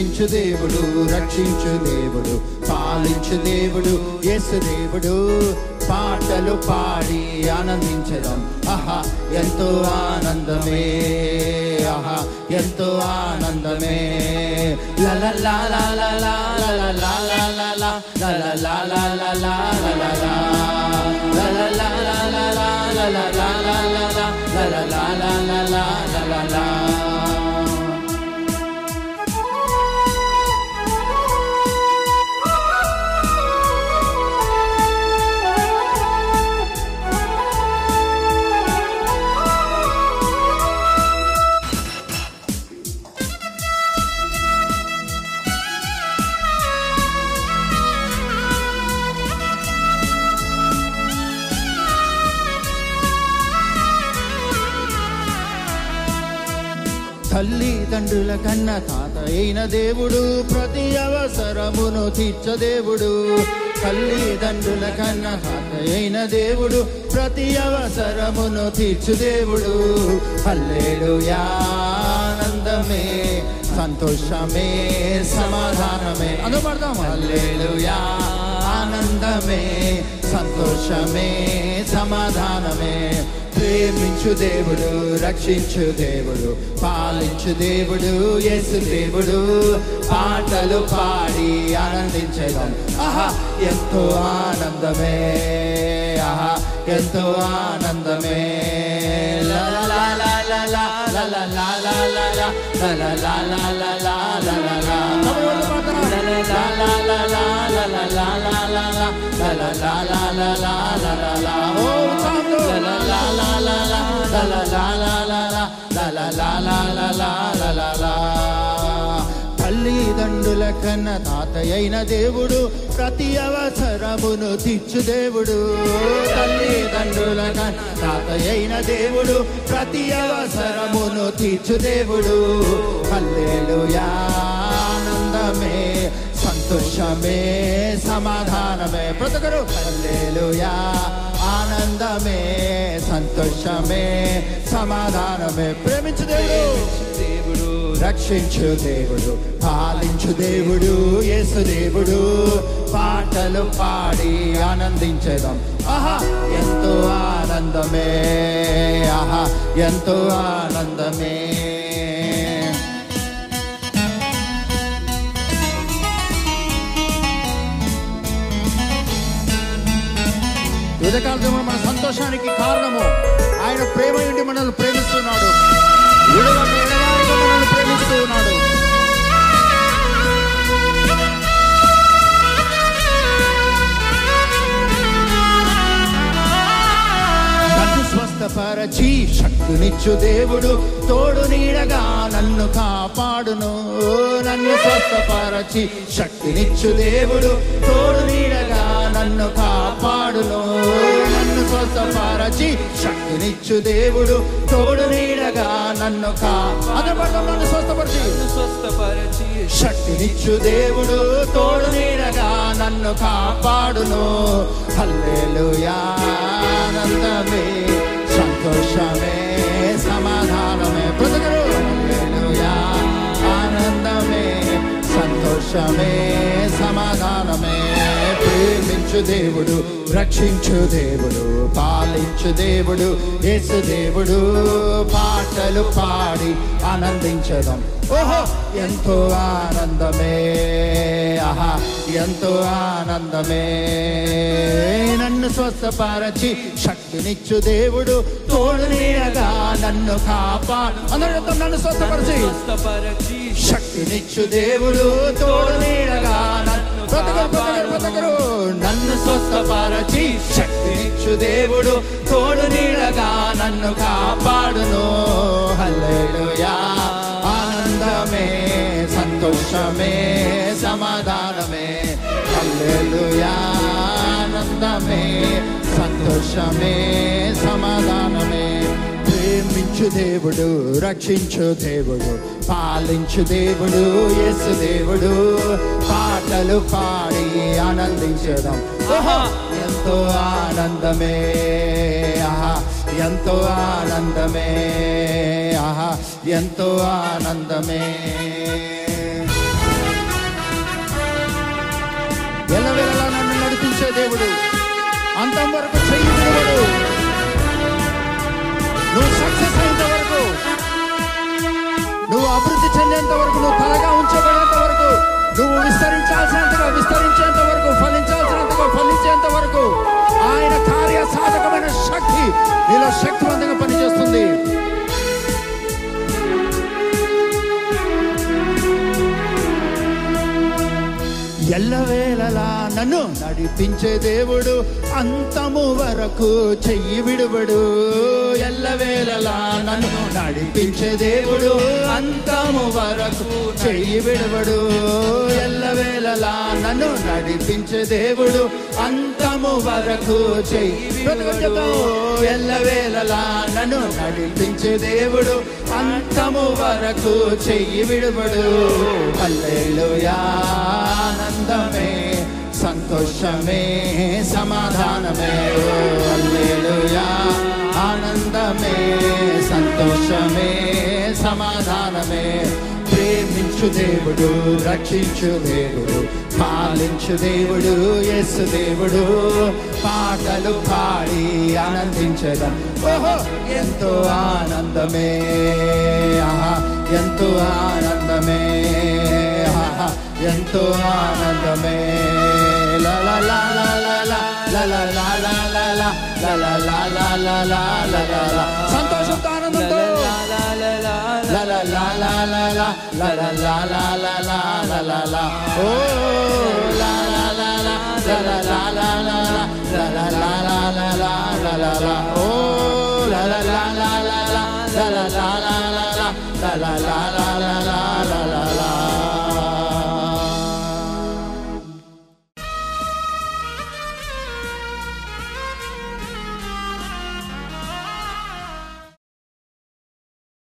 ప్రేమించు దేవుడు రక్షించు దేవుడు పాలించు దేవుడు యేసు దేవుడు పాటలు పాడి ఆనందించడం ఆహా ఎంతో ఆనందమే ఆహా ఎంతో ఆనందమే లల లా లా లా లా తల్లిదండ్రుల కన్న తాత అయిన దేవుడు ప్రతి అవసరమును తీర్చదేవుడు తల్లిదండ్రుల కన్న తాత అయిన దేవుడు ప్రతి అవసరమును తీర్చుదేవుడు దేవుడు. హల్లేడు ఆనందమే సంతోషమే సమాధానమే. అందుపడదాం హల్లేడు ఆనందమే సంతోషమే సమాధానమే. ప్రేమించు దేవుడు రక్షించు దేవుడు పాలించు దేవుడు యేసు దేవుడు పాటలు పాడి ఆనందించడం ఆహా ఎంతో ఆనందమే ఆహా ఎంతో ఆనందమే లా లా లా లా లా తల్లిదండ్రుల కన్న తాతయ్యైన దేవుడు ప్రతి అవసరమును తీర్చు దేవుడు. తల్లిదండ్రుల కన్న తాతయ్యైన దేవుడు ప్రతి అవసరమును తీర్చు దేవుడు. హల్లెలూయా. సంతోషమే సమాధానమే. ప్రతి హల్లెలూయా. ఆనందమే సంతోషమే సమాధానమే. ప్రేమించు దేవుడు దేవుడు. రక్షించు దేవుడు. పాలించు దేవుడు. యేసు దేవుడు. పాటలు పాడి ఆనందించేదాం. ఆహా ఎంతో ఆనందమే. ఆహా ఎంతో ఆనందమే. ఉదయకాలంలో మన సంతోషానికి కారణము. ఆయన ప్రేమ నుండి మనల్ని ప్రేమిస్తున్నాడు. విడవక మనల్ని ప్రేమిస్తూ ఉన్నాడు స్వస్థపరచి శక్తినిచ్చు దేవుడు. తోడు నీడగా నన్ను కాపాడును. నన్ను స్వస్థపరచి శక్తినిచ్చు దేవుడు. తోడు నీడగా నన్ను కాపాడును. నన్ను స్వస్థపరచి శక్తినిచ్చు దేవుడు. తోడు నీడగా నన్ను కా అదే పడదాం నన్ను స్వస్థపరిచి. స్వస్థపరచి. శక్తినిచ్చు దేవుడు. తోడు నీడగా నన్ను కాపాడును. ఆనందమే సంతోషమే సమాధానమే. హల్లెలూయా. ఆనందమే సంతోషమే. ప్రేమించు దేవుడు రక్షించు దేవుడు పాలించు దేవుడు యేసు దేవుడు. పాటలు పాడి ఆనందించడం. ఓహో ఎంతో ఆనందమే. ఆహా ఎంతో ఆనందమే. నన్ను స్వస్థపరచి శక్తినిచ్చు దేవుడు తోడు నీడగా నన్ను కాపాడు. అందరితో నన్ను స్వస్థపరిచి. స్వస్థపరచి. శక్తినిచ్చు దేవుడు తోడు దేవుడు తోడు నీడగా నన్ను కాపాడును. హల్లెలూయా. ఆనందమే సంతోషమే సమాధానమే. హల్లెలూయా. ఆనందమే సంతోషమే సమాధానమే. ప్రేమించు దేవుడు రక్షించు దేవుడు పాలించు దేవుడు యేసు దేవుడు పాటలు పాడి ఆనందించడం. ఎంతో ఆనందమే ఆహా ఎంతో ఆనందమే ఆహా ఎంతో ఆనందమే. ఎలవెలలా నన్ను నడిపించే దేవుడు అంతం వరకు చెయ్యి దేవుడు నువ్వు సక్సెస్ అయి aquí y los sectores de la నన్ను నడిపించే దేవుడు అంతము వరకు చెయ్యి విడుబడు ఎల్లవేళలా నన్ను నడిపించే దేవుడు అంతము వరకు చెయ్యి విడుబడు ఎల్లవేళలా నన్ను నడిపించే దేవుడు అంతము వరకు చెయ్యి ఎల్లవేళలా నన్ను నడిపించే దేవుడు అంతము వరకు చెయ్యి విడుబడు హల్లెలూయా ఆనందమే. సంతోషమే సమాధానమే. ఆనందమే సంతోషమే సమాధానమే. ప్రేమించు దేవుడు రక్షించు దేవుడు పాలించు దేవుడు యేసు దేవుడు. పాటలు పాడి ఆనందించడం. ఓహో ఎంతో ఆనందమే. ఎంతో ఆనందమే. ఎంతో ఆనందమే లా లా లా లా లా లా లా లా లా లా లా లా లా లా లా లా లా లా లా లా సంతోషంతో ఆనందంతో లా లా లా లా లా లా లా లా లా లా లా లా లా లా లా ఓ లా లా లా లా లా లా లా లా లా